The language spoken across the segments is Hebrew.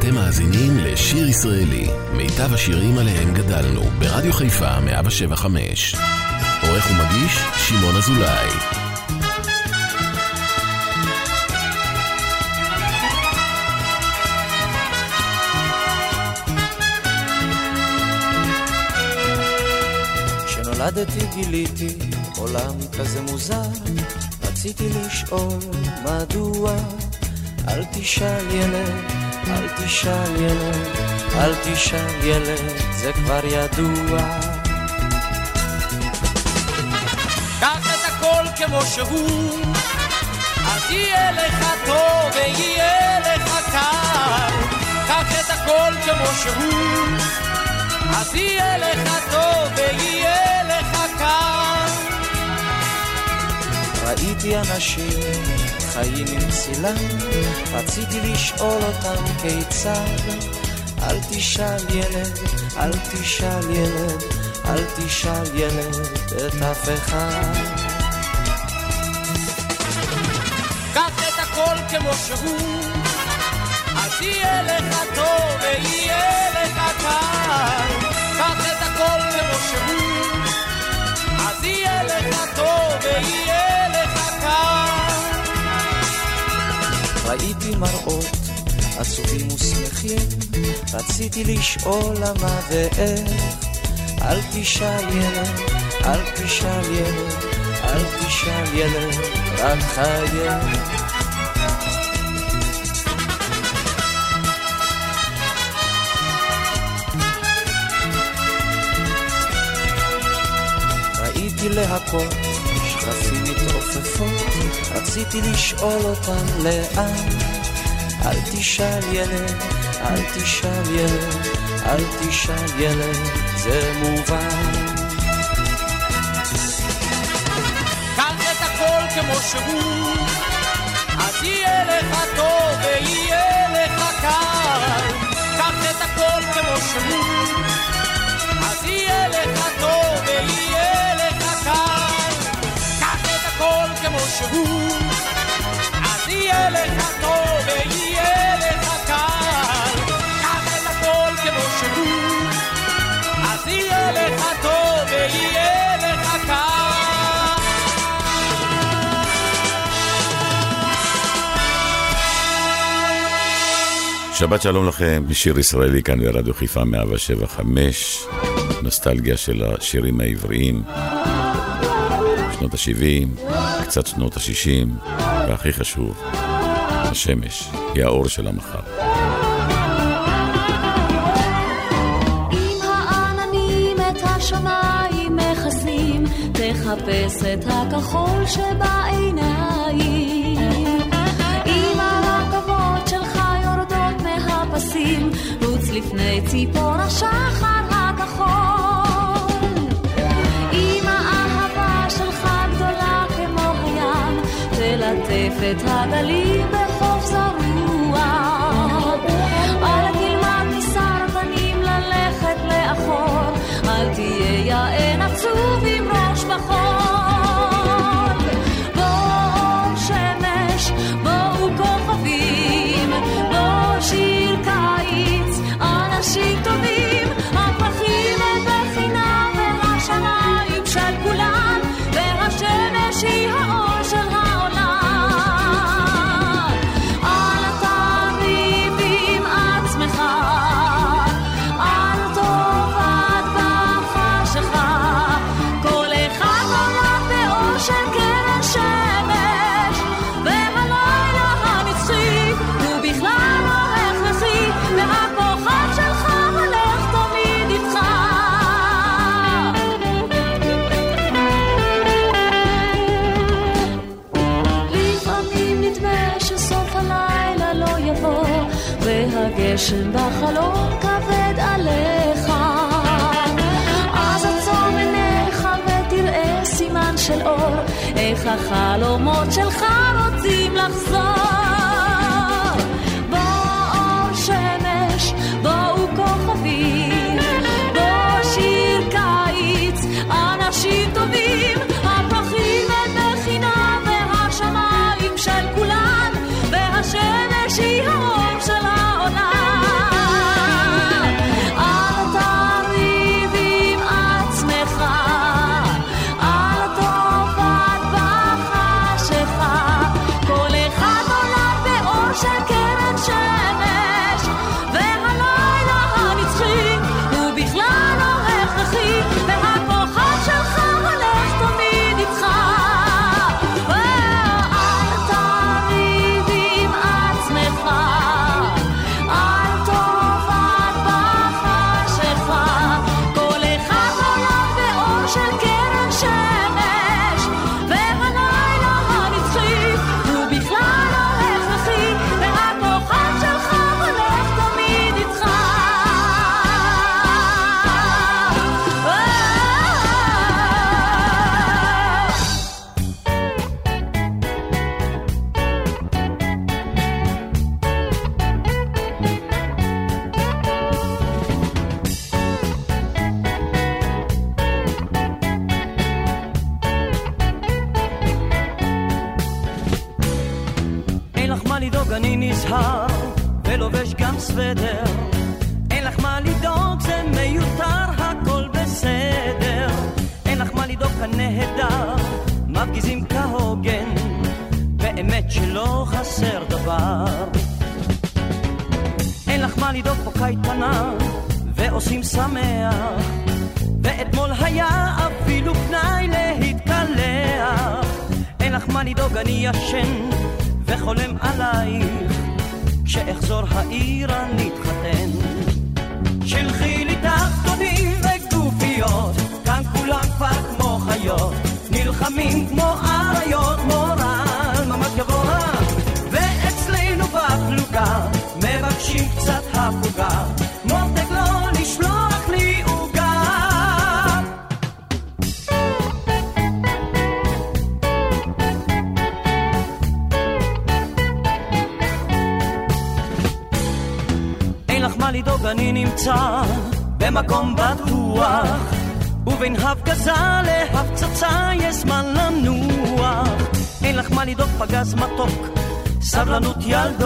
אתם מאזינים לשיר ישראלי, מיטב השירים עליהם גדלנו, ברדיו חיפה 175. עורך ומגיש, שמעון אזולאי. כשנולדתי גיליתי עולם כזה מוזר, רציתי לשאול מדוע אל תשאל ילד, אל תשאל ילד, אל תשאל ילד, זה כבר ידוע. קח את הכל כמו שהוא, אז יהיה לך טוב ויהיה לך קל. קח את הכל כמו שהוא, אז יהיה לך טוב ויהיה לך קל. ראיתי אנשים חיים עם צילם, רציתי לשאול אותם כיצד. אל תשאל ילד, אל תשאל ילד, אל תשאל ילד את אף אחד. קח את הכל כמו שהוא, אז יהיה לך טוב ויהיה לך קל. קח את הכל כמו שהוא, אז יהיה לך טוב ויהיה ראיתי מראות עצובים ושמחים, רציתי לשאול למה ואיך. אל תשאל ילד, אל תשאל ילד, אל תשאל ילד, רק חייב. ראיתי להכות, שכפים מתעופפות, רציתי לשאול אותם לאן. אל תשאל ילד, אל תשאל ילד, אל תשאל ילד, זה מובן. קח את הכל כמו שהוא, אז יהיה לך טוב ויהיה לך קל. קח את הכל כמו שהוא, אז יהיה לך שהוא, אז יהיה לך טוב ויהיה לך קל. את הכל כמו שהוא, אז יהיה לך טוב ויהיה לך קל. שבת שלום לכם, שיר ישראלי כאן ברדיו חיפה 175, נוסטלגיה של השירים העבריים, שנות ה-70, קצת שנות ה-60, והכי חשוב, השמש היא האור של המחר. תחפש את הכחול שבעיניים. אם הרכבות שלך יורדות מהפסים, רוץ לפני ציפור השחר Liebe, Tag Liebe החלומות שלך רוצים לחזור. aquel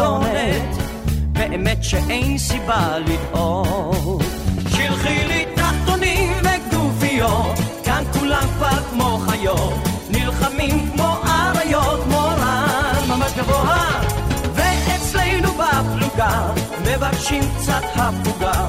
ילדונת, באמת שאין סיבה לדאוג. שלחי לי תחתונים וגופיות, כאן כולם כבר כמו חיות, נלחמים כמו אריות, מורן ממש גבוה, ואצלנו בפלוגה מבקשים קצת הפוגה,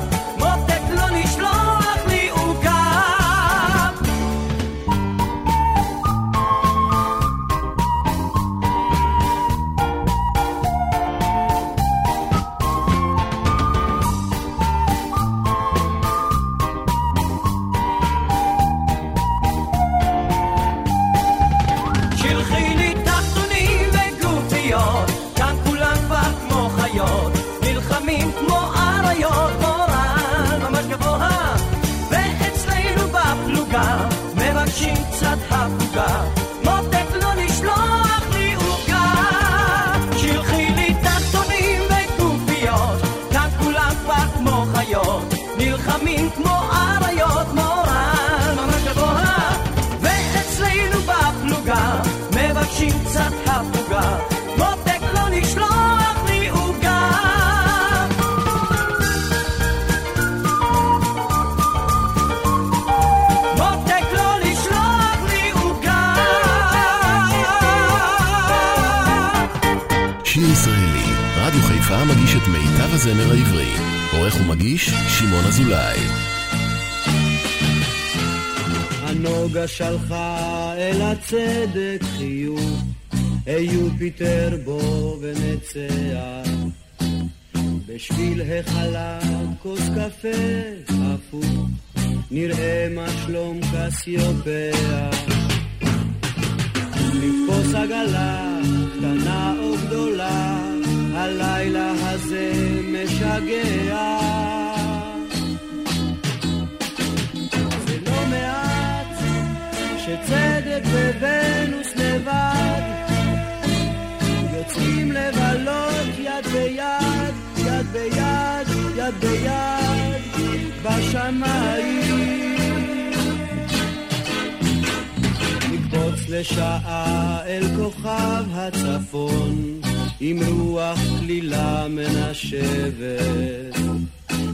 הזמר העברי. עורך ומגיש, שמעון אזולאי. הנוגה שלחה אל הצדק חיוך, היי יופיטר בוא ונצח. בשביל החלב כוס קפה הפוך, נראה מה שלום קסיופיה. לתפוס עגלה קטנה או גדולה, הלילה משגע. זה לא מעט שצדק וונוס לבד. יוצאים לבלות יד ביד, יד ביד, יד ביד בשמיים. נקפוץ לשעה אל כוכב הצפון עם רוח כלילה מנשבת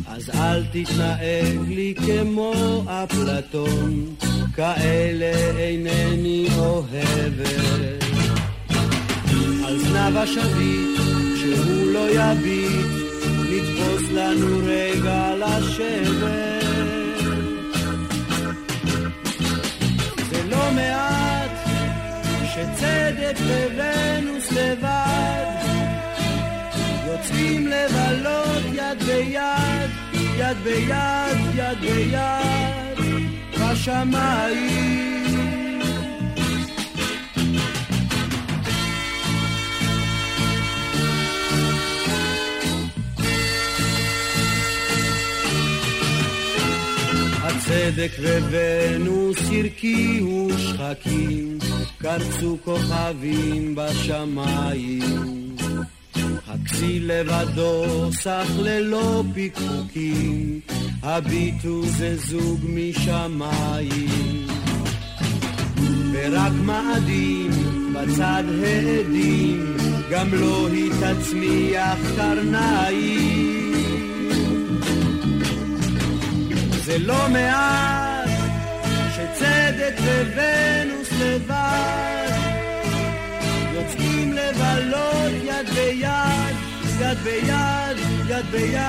אז אל תתנהג לי כמו אפלטון, כאלה אינני אוהבת. על זנב השביט, שהוא לא יביט, נתפוס לנו רגע לשבת. זה לא מעט שצדק וונוס לבד יוצאים לבלות יד ביד, יד ביד, יד ביד, בשמיים. הצדק וונוס הרקיעו שחקים, קרצו כוכבים בשמיים. הכסיל לבדו סך ללא פיקפוקים, הביטו זה זוג משמיים. ורק מאדים בצד העדים, גם לא היא תצמיח קרניים. זה לא מעט שצדק וונוס לבד יוצאים לבלות יד ביד, יד ביד, יד ביד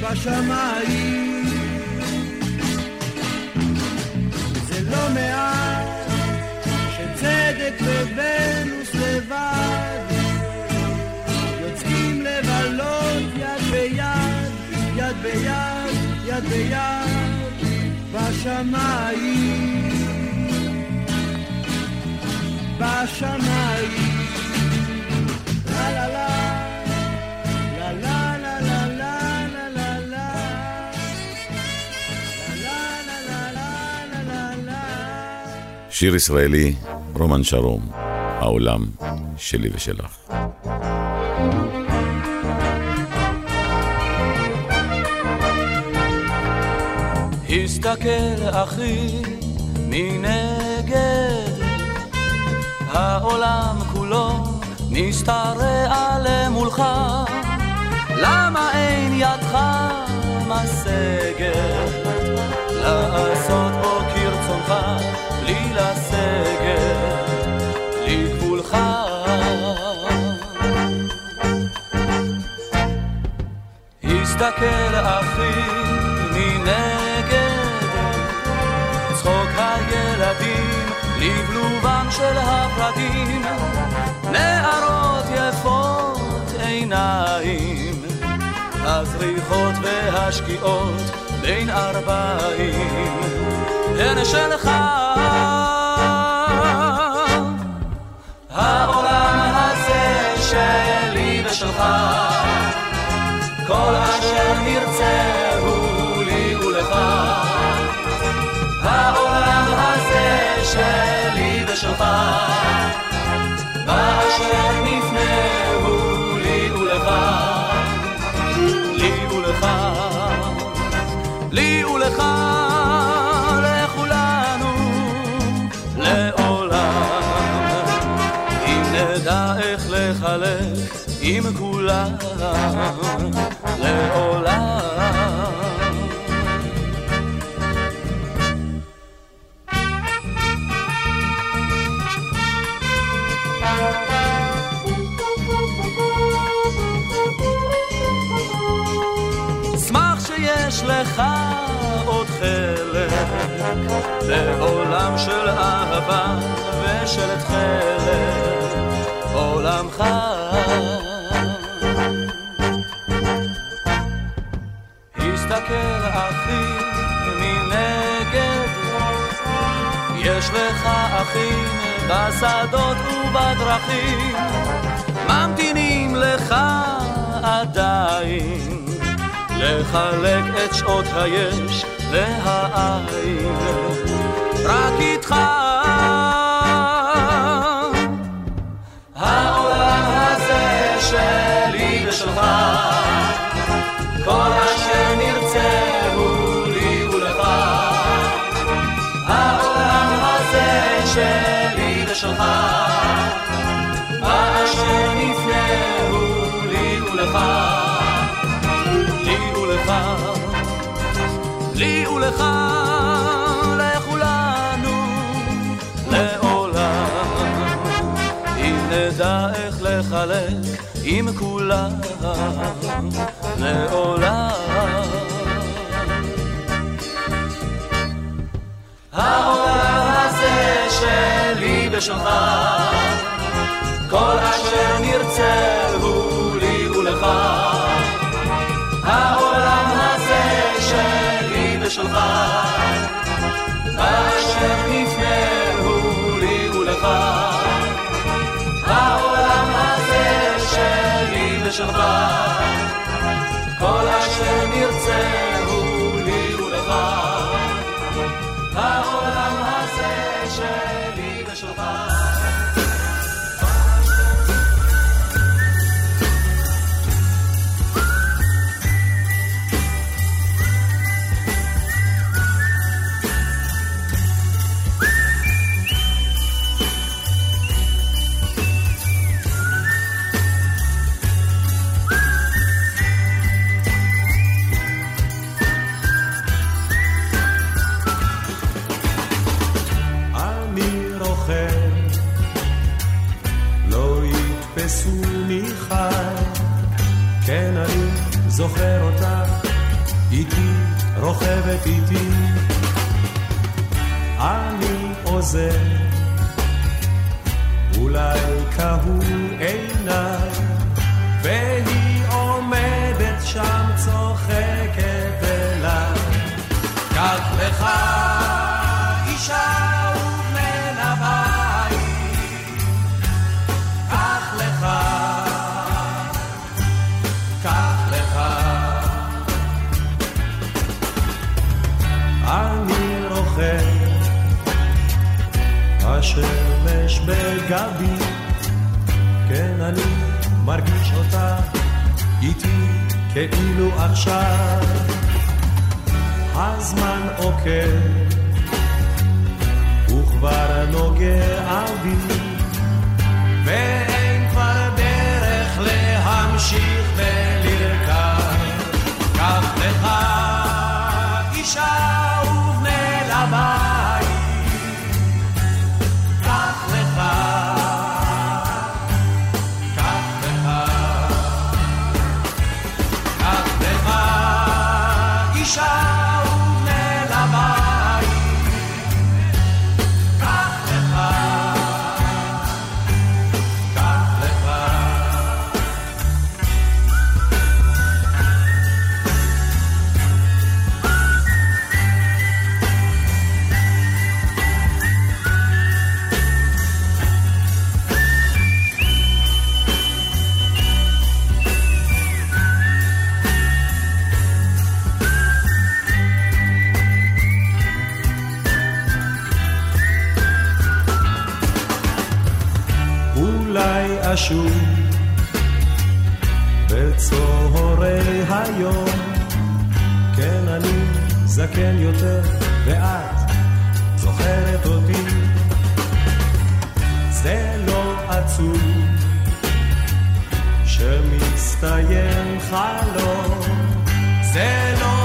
בשמיים. זה לא מעט שצדק וונוס לבד יוצאים לבלות יד ביד, יד ביד, יד ביד בשמיים, בשמיים. לה לה לה שיר ישראלי, רומן שרום, העולם שלי ושלך. הסתכל אחי מנגד. העולם כולו משתרע למולך. למה אין ידך משגת לעשות בו כרצונך בלי לסגת לגבולך הסתכל אחי לבלובם של הפרדים נערות יפות עיניים הזריחות והשקיעות בין ארבעים. הן שלך עם כולם לעולם. שיש לך עוד חלק בעולם של אהבה ושל תכלת עולמך לך אחים בשדות ובדרכים ממתינים לך עדיין. לחלק את שעות היש והעין רק איתך. העולם הזה שלי ושלך. כל ולך עם כולם לעולם. העולם הזה שלי ושלך, כל אשר נרצה הוא לי ולך. העולם הזה שלי ושלך, אשר נפנה הוא לי ולך. העולם הזה שלי ושלך, כל אשר נרצה הוא רוכבת איתי. אני עוזר, אולי קהו עיניי, והיא עומדת שם צוחקת אליי. קח לך השמש בגבי, כן אני מרגיש אותה איתי כאילו עכשיו. הזמן עוקר וכבר נוגע בי ואין כבר דרך להמשיך ולרכב. קח לך אישה זה לא עצוב שמסתיים חלום, זה לא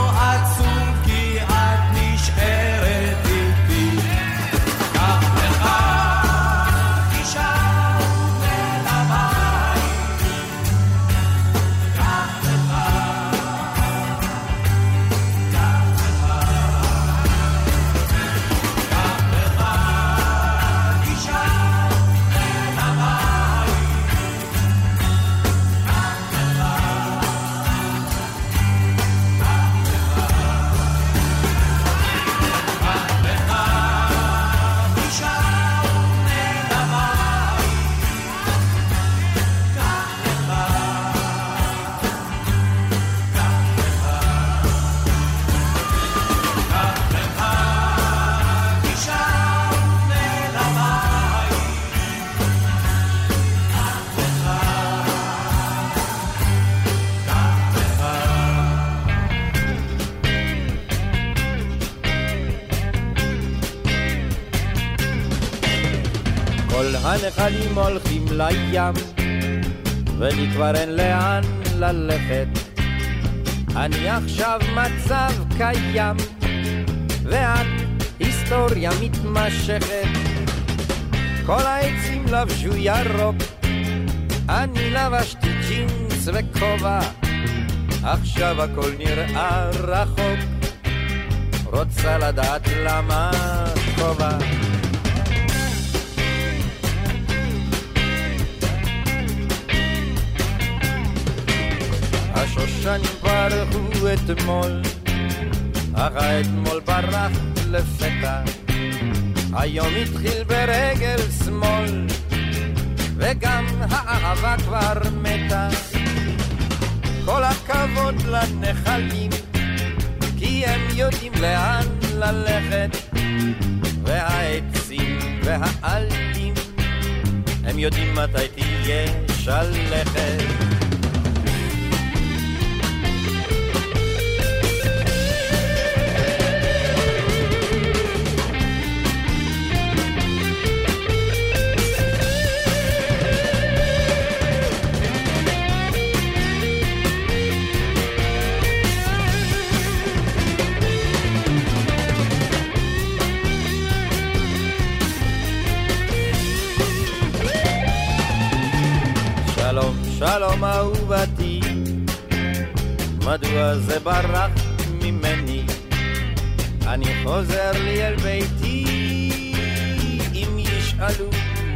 הנחלים הולכים לים, ולי כבר אין לאן ללכת. אני עכשיו מצב קיים, ואת היסטוריה מתמשכת. כל העצים לבשו ירוק, אני לבשתי ג'ינס וכובע, עכשיו הכל נראה רחוק. רוצה לדעת למה כובע השושנים ברחו אתמול, אך האתמול ברח לפתע. היום התחיל ברגל שמאל, וגם האהבה כבר מתה. כל הכבוד לנחלים, כי הם יודעים לאן ללכת, והעצים והעלים, הם יודעים מתי תהיה שלכת. שלום אהובתי, מדוע זה ברח ממני? אני חוזר לי אל ביתי, אם ישאלו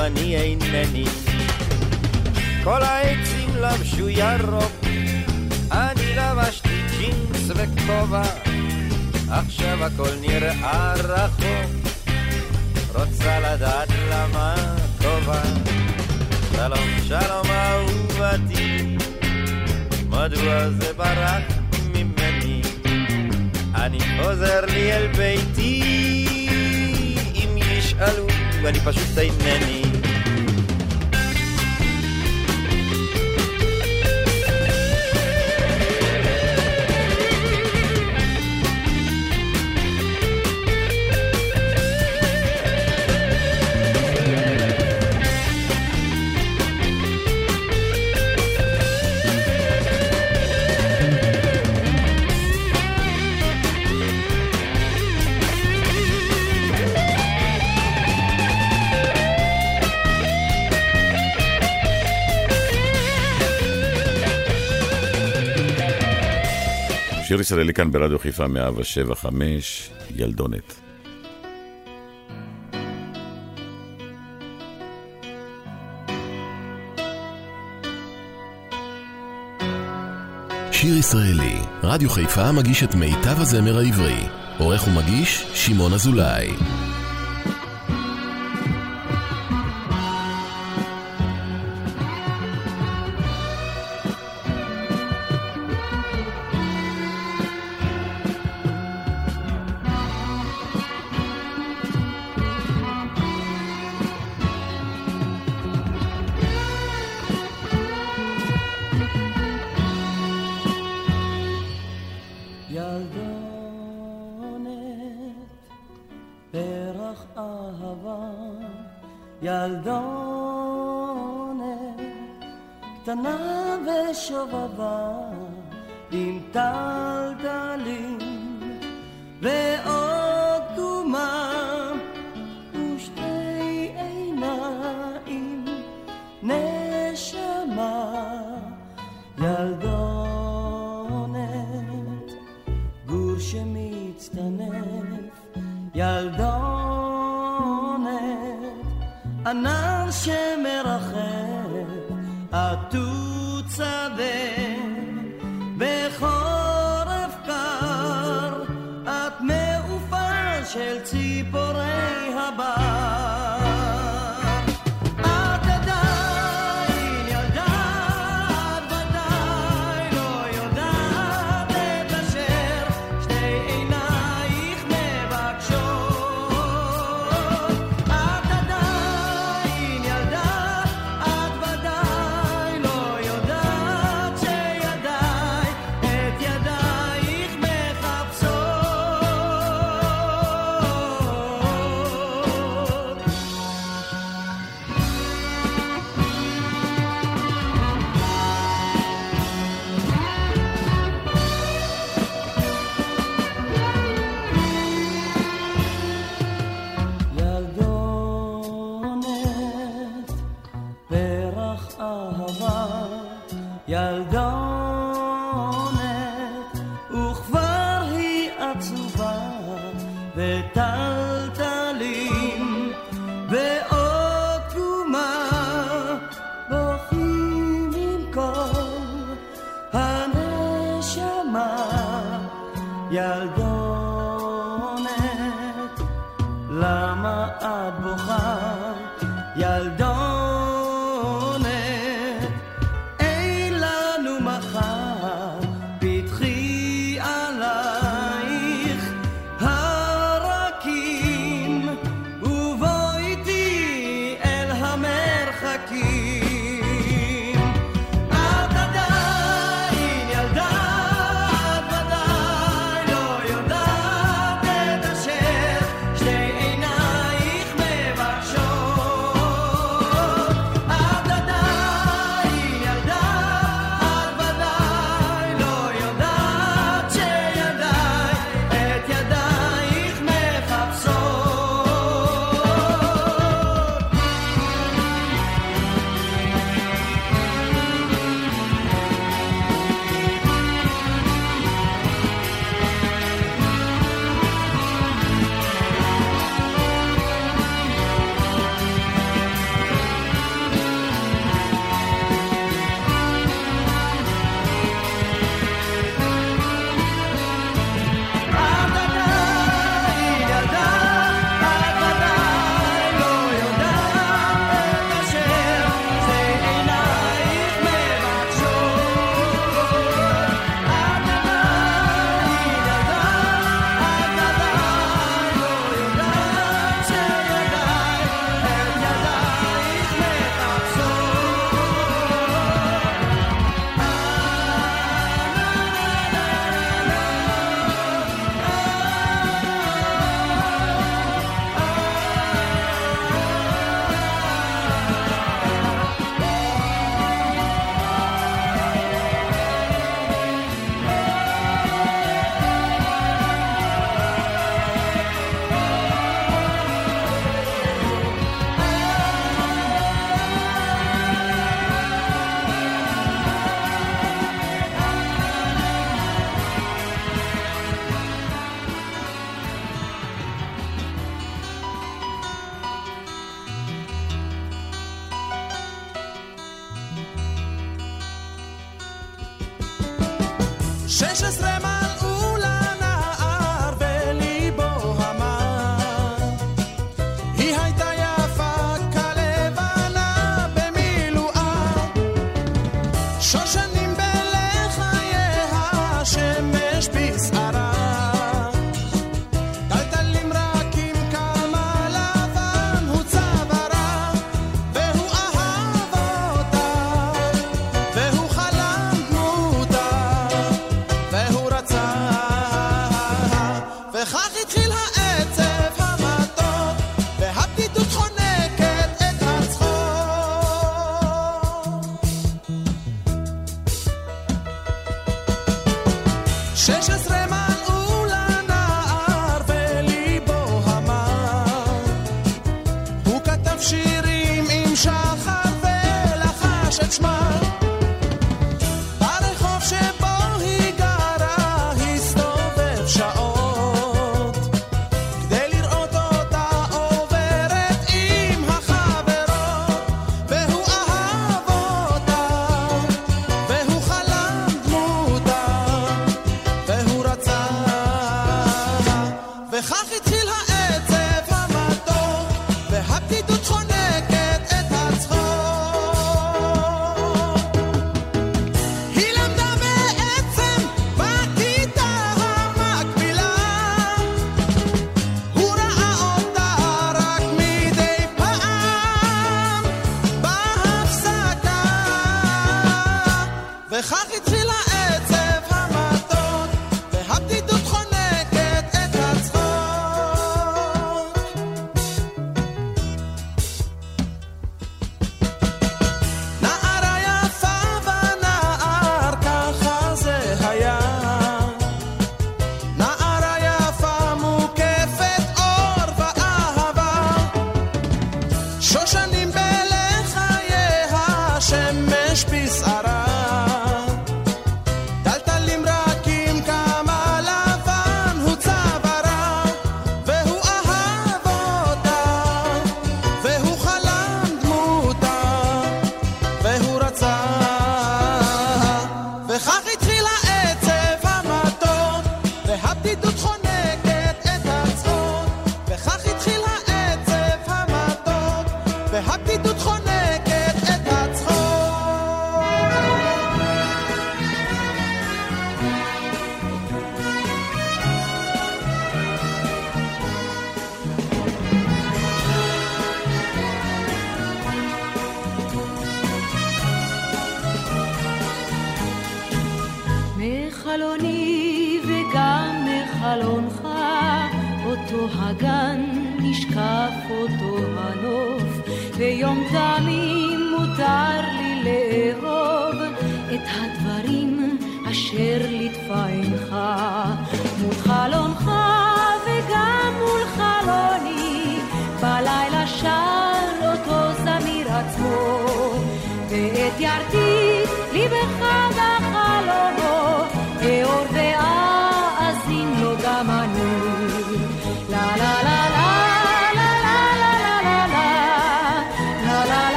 אני אינני. כל העצים לבשו ירוק, אני לבשתי ג'ינס וכובע, עכשיו הכל נראה רחוק, רוצה לדעת למה כובע. שלום, שלום אהובתי, מדוע זה ברח ממני? אני חוזר לי אל ביתי, אם ישאלו, ואני פשוט אינני. שיר ישראלי כאן ברדיו חיפה 175, ילדונת. שיר ישראלי, רדיו חיפה מגיש את מיטב הזמר העברי. עורך ומגיש, שמעון אזולאי. scelti porre 6-6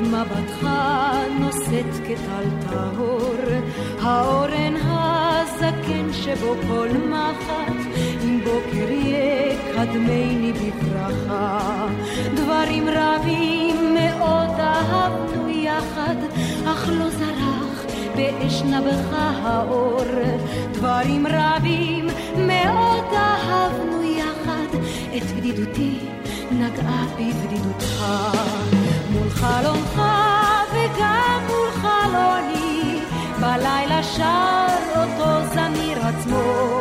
את מבטך נושאת כטל טהור, האורן הזקן שבו כל מחט, אם בוקר יקדמני בברכה. דברים רבים מאוד אהבנו יחד, אך לא זרח באש נבך האור. דברים רבים מאוד אהבנו יחד, את בדידותי נגעה בבדידותך. מול חלומך וגם מול חלוני, לא בלילה שר אותו זמיר עצמו.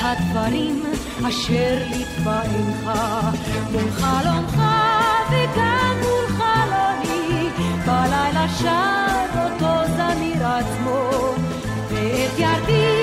הדברים אשר התפעמך מול חלומך וגם מול חלוני לא בלילה שר אותו זמיר עצמו ואת ירדי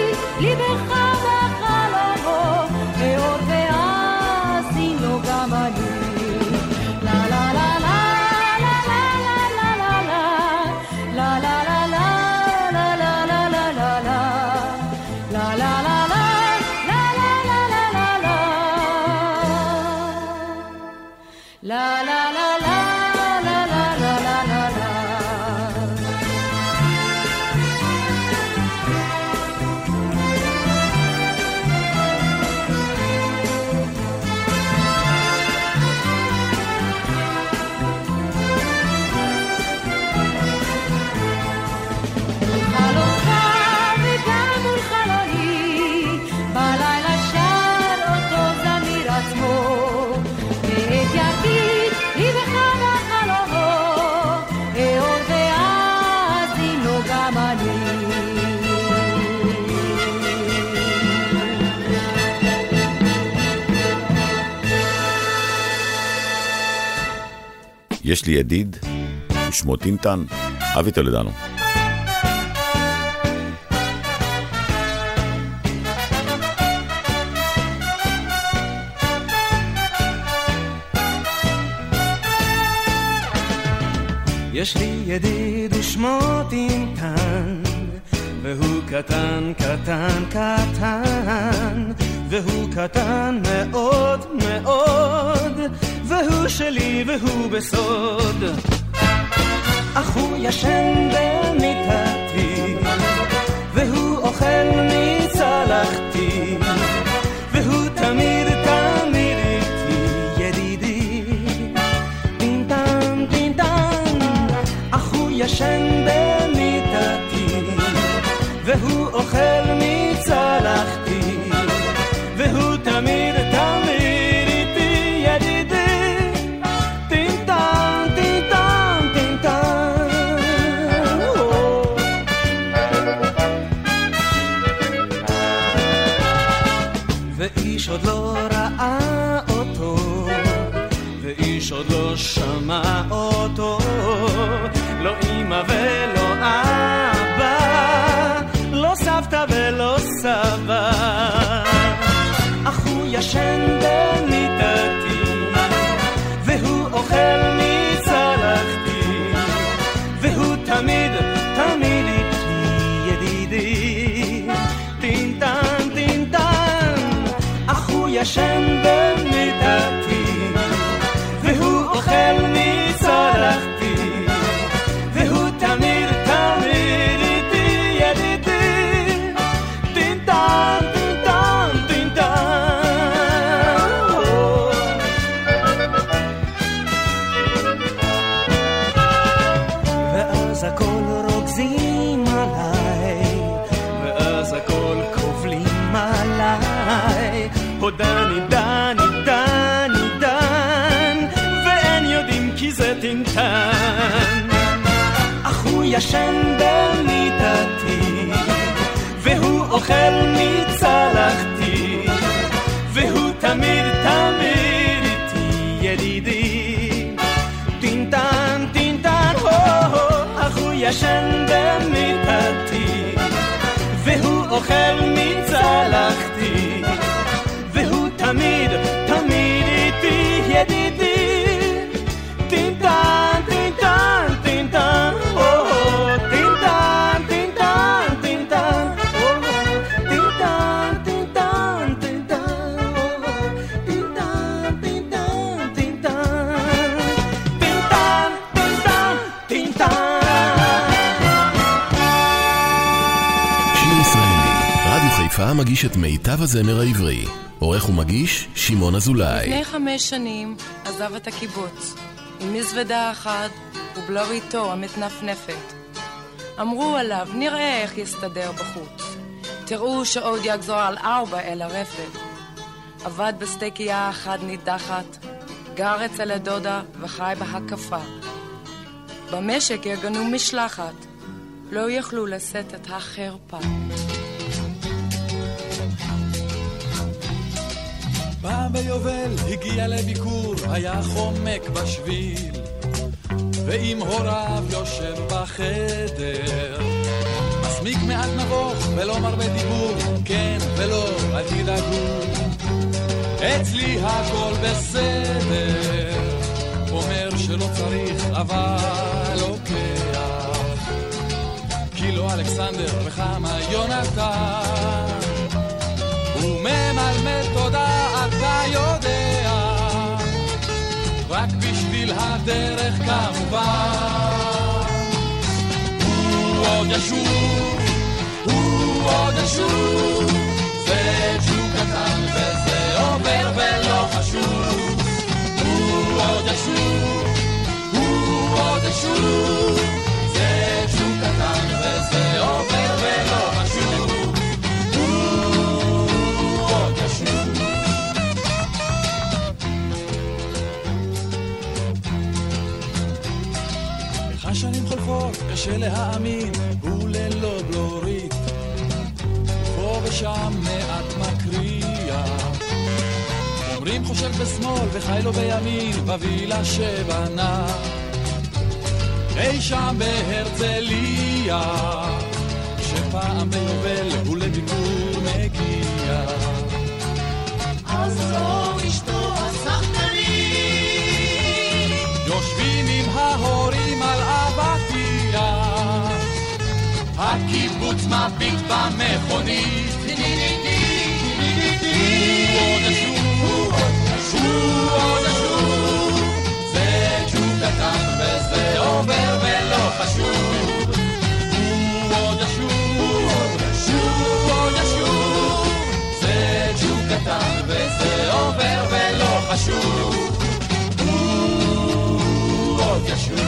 יש לי ידיד, ושמו טינטן, אבי טולדנו. יש לי ידיד ושמו טינטן, והוא קטן, קטן, קטן, שהוא בסוד, אך הוא ישן ב... 真的。ישן במיטתי, והוא אוכל מצלחתי, והוא תמיד תמיד איתי ידידי. טינטן, טינטן, הו, אך הוא ישן במיטתי, והוא אוכל מצלחתי, מגיש את מיטב הזמר העברי. עורך ומגיש, שמעון אזולאי. לפני חמש שנים עזב את הקיבוץ, עם מזוודה אחת ובלריתו המתנפנפת. אמרו עליו, נראה איך יסתדר בחוץ. תראו שעוד יגזור על ארבע אל הרפת. עבד בסטייקייה אחת נידחת, גר אצל הדודה וחי בהקפה. במשק יגנו משלחת, לא יכלו לשאת את החרפה. פעם ביובל הגיע לביקור, היה חומק בשביל, ועם הוריו יושב בחדר. מסמיק מעט נבוך ולא מרבה דיבור, כן ולא, אל תדאגו. אצלי הכל בסדר, אומר שלא צריך אבל לוקח. כי לא אלכסנדר וכמה יונתן. הוא ממלמל תודה, הדרך כמובן. הוא עוד ישוב, הוא עוד ישוב, זה ג'וק קטן וזה עובר ולא חשוב. הוא עוד ישוב, הוא עוד ישוב, זה ג'וק קטן וזה עובר ולא חשוב. קשה להאמין, הוא ללא בלורית. פה ושם מעט מקריאה. אומרים חושב בשמאל וחי לו בימין, בווילה שבנה. אי שם בהרצליה, שפעם ביובל הוא לביקור מגיע. אז זו אשתו הסחטנית. יושבים עם ההורים הקיבוץ מביט במכונית. הוא עוד ישוב, הוא עוד ישוב, זה ג'וק קטן וזה עובר ולא חשוב. הוא עוד ישוב, הוא עוד ישוב, זה ג'וק קטן וזה עובר ולא חשוב. הוא עוד ישוב.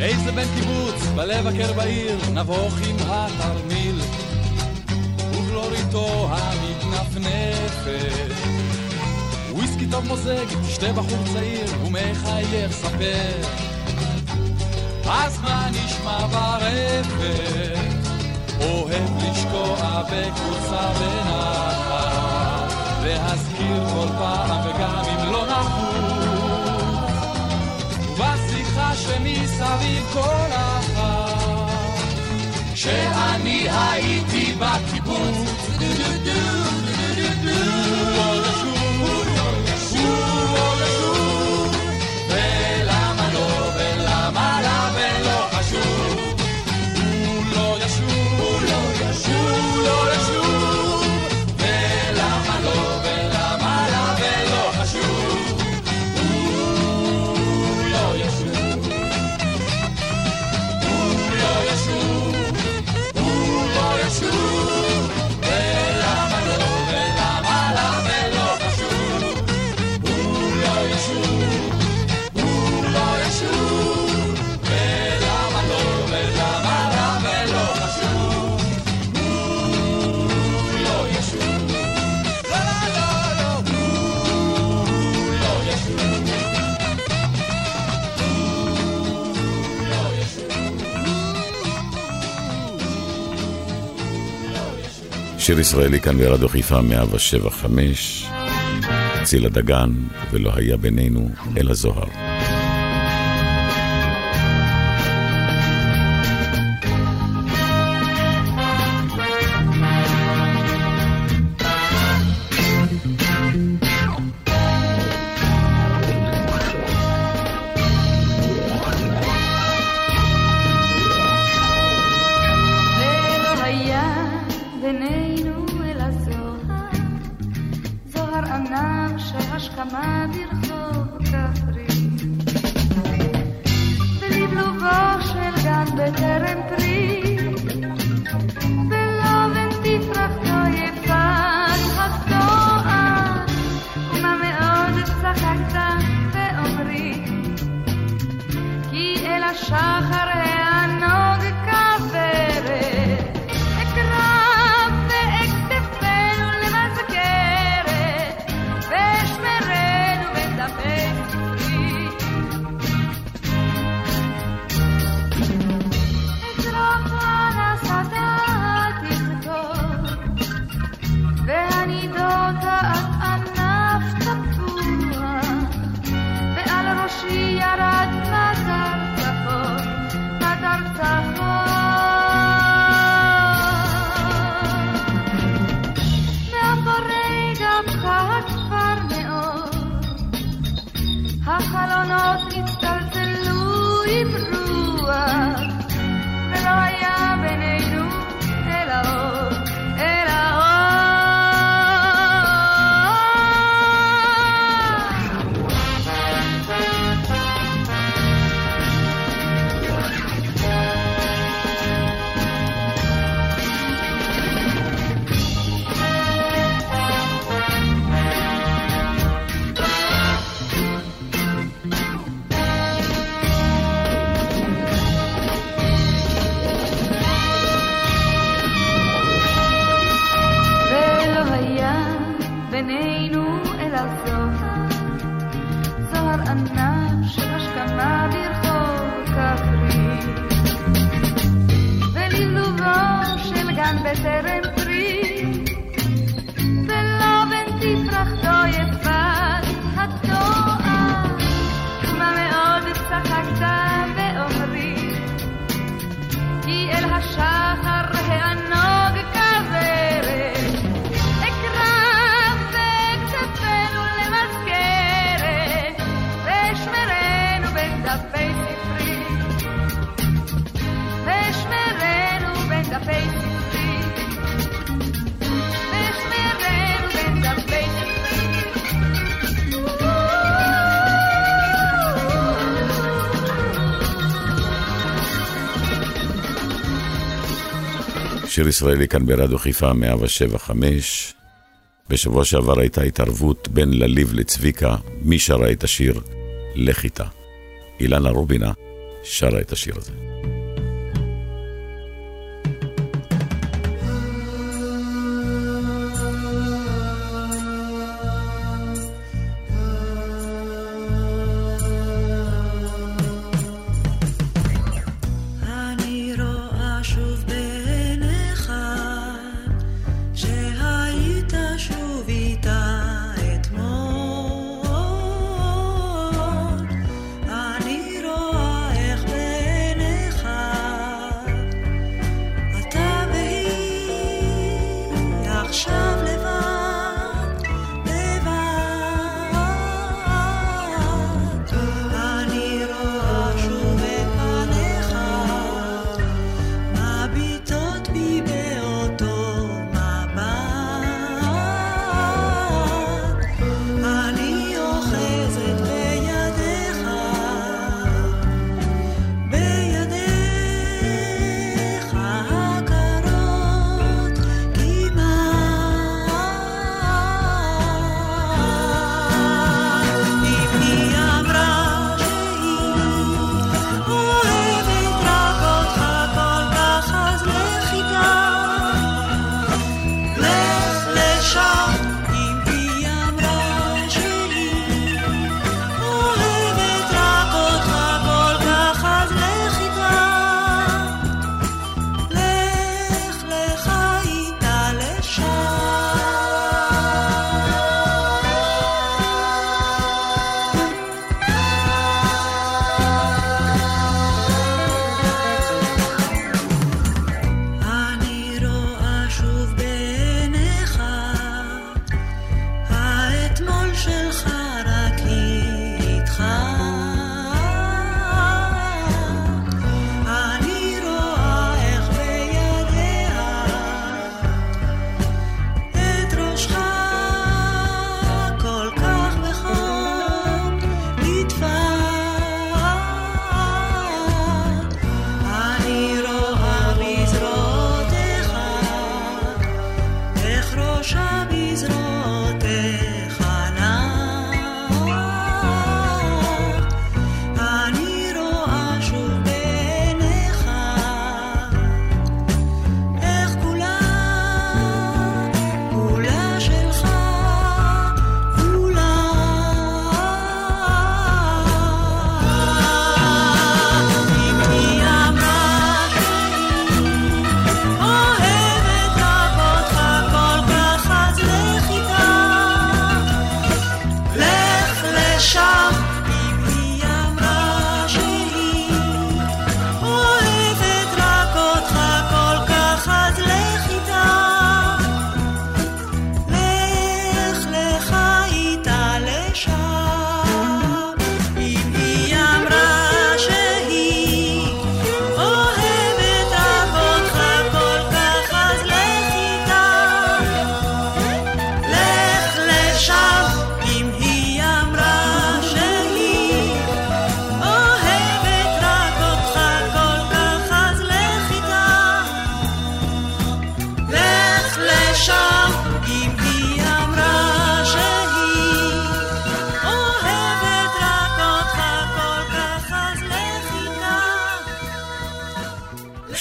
איזה בן קיבוץ, בלב הקר בעיר, נבוך עם התרמיל. ובלוריתו המתנפנפת. וויסקי טוב מוזג, תשתה בחור צעיר, ומחייך ספר. אז מה נשמע ברפת? אוהב לשקוע בקבוצה בנחת, להזכיר כל פעם וגם אם לא נחוץ. שמסביב כל אחת, כשאני הייתי בקיבוץ, הוא שיר ישראלי כאן ברדיו חיפה 175, צילה דגן, ולא היה בינינו אלא זוהר. שיר ישראלי כאן ברדיו חיפה 175. בשבוע שעבר הייתה התערבות בין לליב לצביקה, מי שרה את השיר? לך איתה. אילנה רובינה שרה את השיר הזה.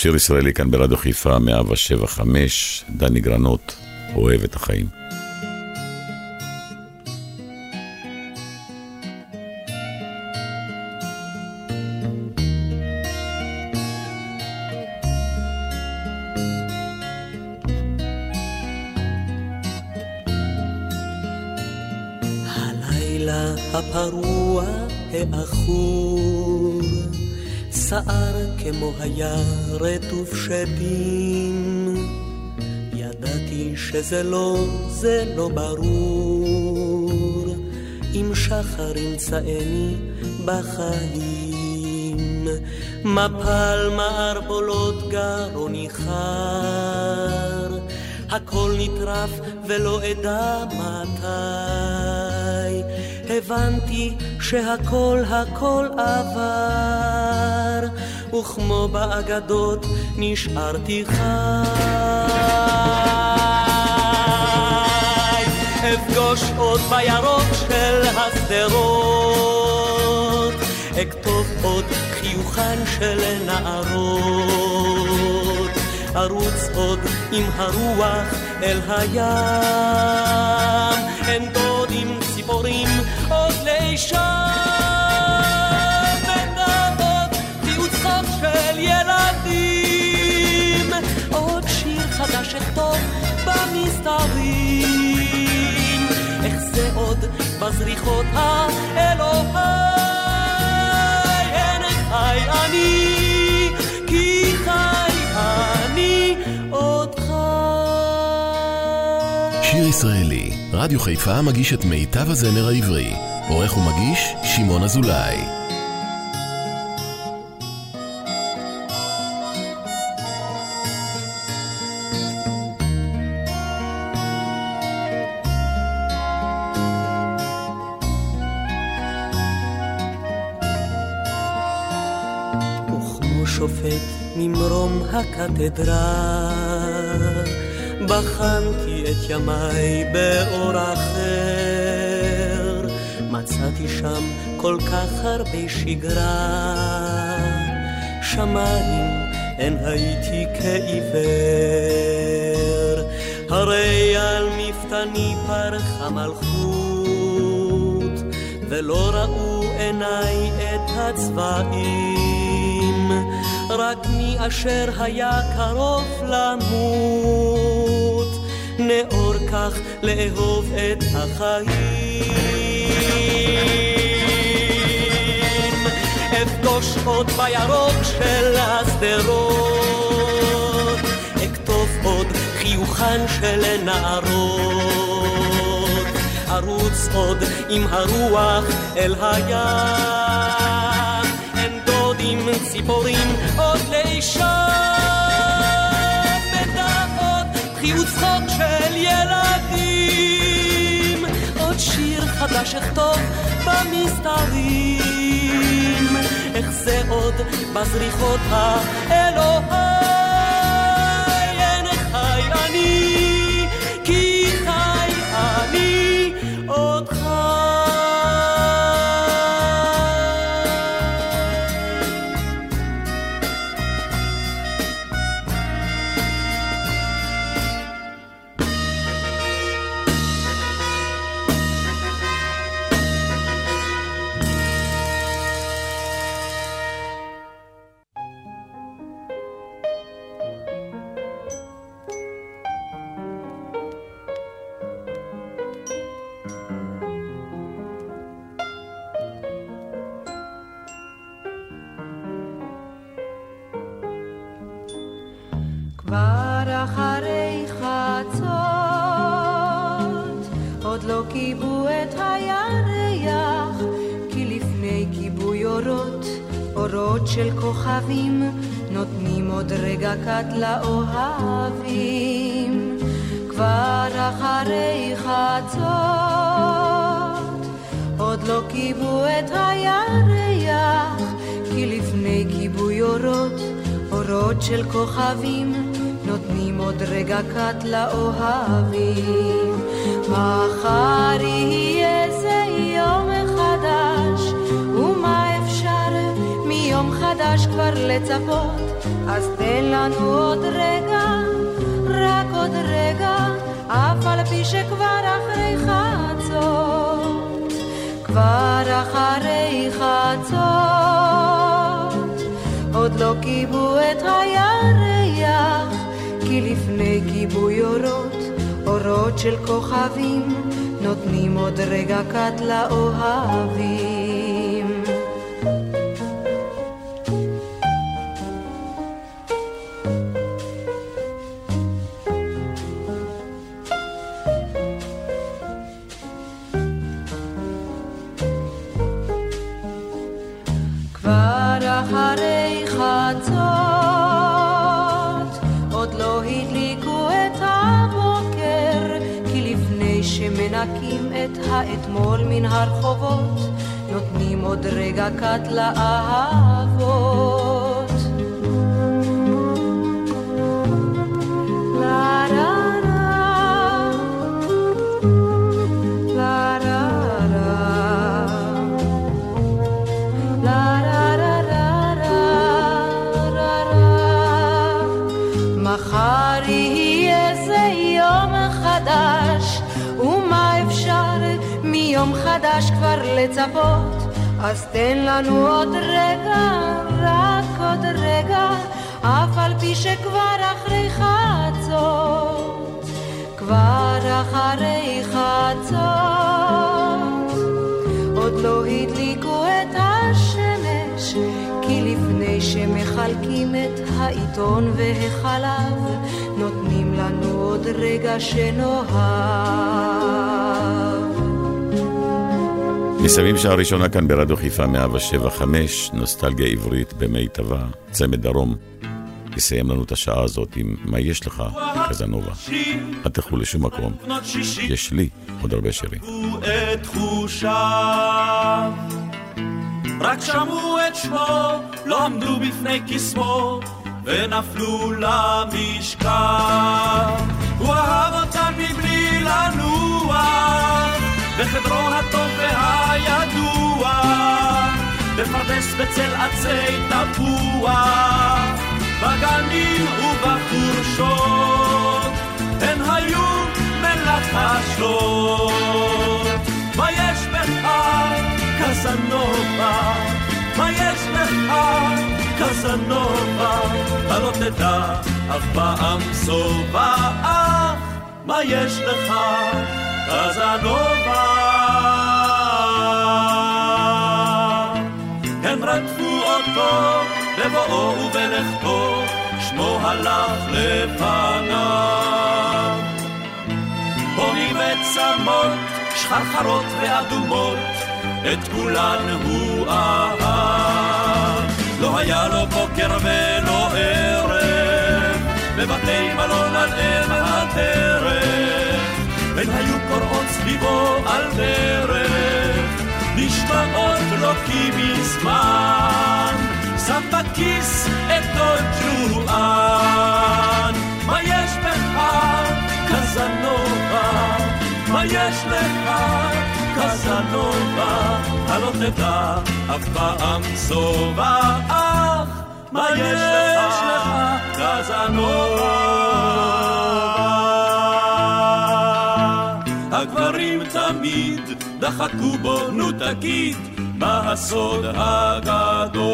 שיר ישראלי כאן ברדיו חיפה, 107 דני גרנות, אוהב את החיים. שזה לא, זה לא ברור, אם שחר ימצאני בחיים. מפל מערבולות גרוני חר, הכל נטרף ולא אדע מתי. הבנתי שהכל הכל עבר, וכמו באגדות נשארתי חי. אפגוש עוד בירוק של השדרות, אכתוב עוד חיוכן של נערות, ארוץ עוד עם הרוח אל הים, אין דודים ציפורים עוד לישם, ונעות חיוץ חוק של ילדים, עוד שיר חדש אכתוב במסתרים, בזריחות האלוהי, אין חי אני, כי חי אני חי. שיר ישראלי, רדיו חיפה מגיש את מיטב הזמר העברי. עורך ומגיש, שמעון אזולאי. הקתדרה, בחנתי את ימיי באור אחר, מצאתי שם כל כך הרבה שגרה, שמיים אין הייתי כעיוור, הרי על מפתני פרחה מלכות, ולא ראו עיניי את הצבעים, רק מי אשר היה קרוב למות, נאור כך לאהוב את החיים. אפגוש עוד בירוק של השדרות, אכתוב עוד חיוכן של נערות, ארוץ עוד עם הרוח אל הים, ציפורים עוד לישם, ודעות חיוץ חוק של ילדים, עוד שיר חדש אכתוב במסתרים, איך זה עוד בזריחות האלוהי, אין חי אני, של כוכבים, נותנים עוד רגע קט לאוהבים. מחר יהיה זה יום חדש, ומה אפשר מיום חדש כבר לצפות? אז תן לנו עוד רגע, רק עוד רגע, אף על פי שכבר אחרי חצות, כבר אחרי חצות. עוד לא כיבו את הירח, כי לפני כיבוי אורות, אורות של כוכבים, נותנים עוד רגע קט לאוהבים. האתמול מן הרחובות, נותנים עוד רגע קט לאהבות. חדש כבר לצפות? אז תן לנו עוד רגע, רק עוד רגע, אף על פי שכבר אחרי חצות, כבר אחרי חצות. עוד לא הדליקו את השמש, כי לפני שמחלקים את העיתון והחלב, נותנים לנו עוד רגע שנאהב. מסיימים שעה ראשונה כאן ברדיו חיפה 175, נוסטלגיה עברית במיטבה, צמד דרום. יסיים לנו את השעה הזאת עם מה יש לך, קזנובה. אל תלכו לשום מקום. יש לי עוד הרבה שירים. רק שמעו את שמו, לא עמדו בפני קסמו, ונפלו למשכב. הוא אהב אותם מבלי לנוח, בחדרו הטוב והידוע, בפרדס בצל עצי תפוח, בגנים ובחורשות, הן היו מלחשות. מה יש בך, קזנובה? מה יש לך, קזנובה? אתה לא תדע אף פעם אך מה יש לך, קזנובה? הם רדפו אותו בבואו ובלכתו, שמו הלך לפניו. פונים וצמות, שחרחרות ואדומות, את כולן הוא אהב. לא היה לו בוקר ולא ערב, בבתי מלון על אם הדרך, הן היו קוראות סביבו על דרך, נשמעות לו כי מזמן, שם בכיס את דוד ג'ואן. מה יש בך, קזנובה? מה יש לך, קזנובה? אתה לא תדע אף פעם שובע, אך מה יש לך, קזנובה? דחקו בו, נו תגיד, מה הסוד הגדול?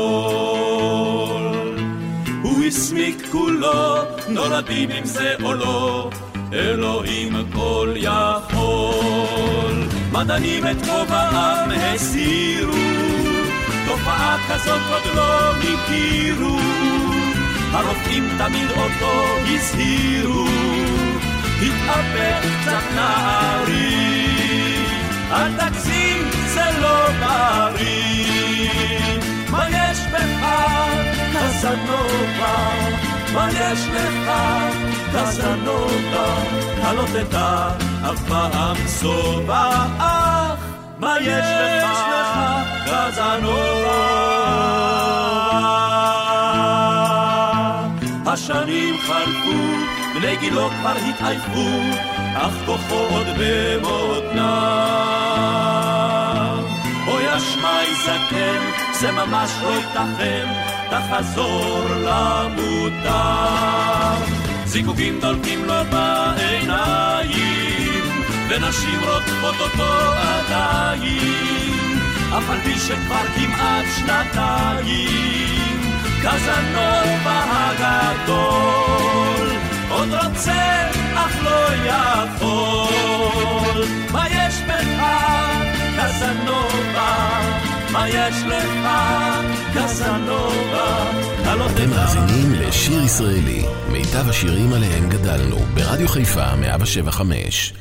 הוא הסמיק כולו, נולדים עם זה או לא, אלוהים כל יכול. מדענים את כובעם הסירו, תופעה כזאת עוד לא הכירו. הרופאים תמיד אותו הזהירו, התאפק קצת נערי, אל תגזים, זה לא בריא. מה יש בך, קזנובה? מה יש לך, קזנובה? אתה לא תדע אף פעם שובע, אך מה יש לך, קזנובה? השנים חלפו, בני גילו כבר התעייפו, אך כוחו עוד במותניו. אוי אשמי זקן, זה ממש לא ייתכן, תחזור למוטב. זיקוקים דולקים לו בעיניים, ונשים רודפות אותו עדיין, אף על פי שכבר כמעט שנתיים, קזנובה הגדול, עוד רוצה אך לא יכול. מה יש בך, קסנובה? מה יש לך, קסנובה? לא אתם מאזינים לשיר ישראלי, מיטב השירים עליהם גדלנו, ברדיו חיפה 175.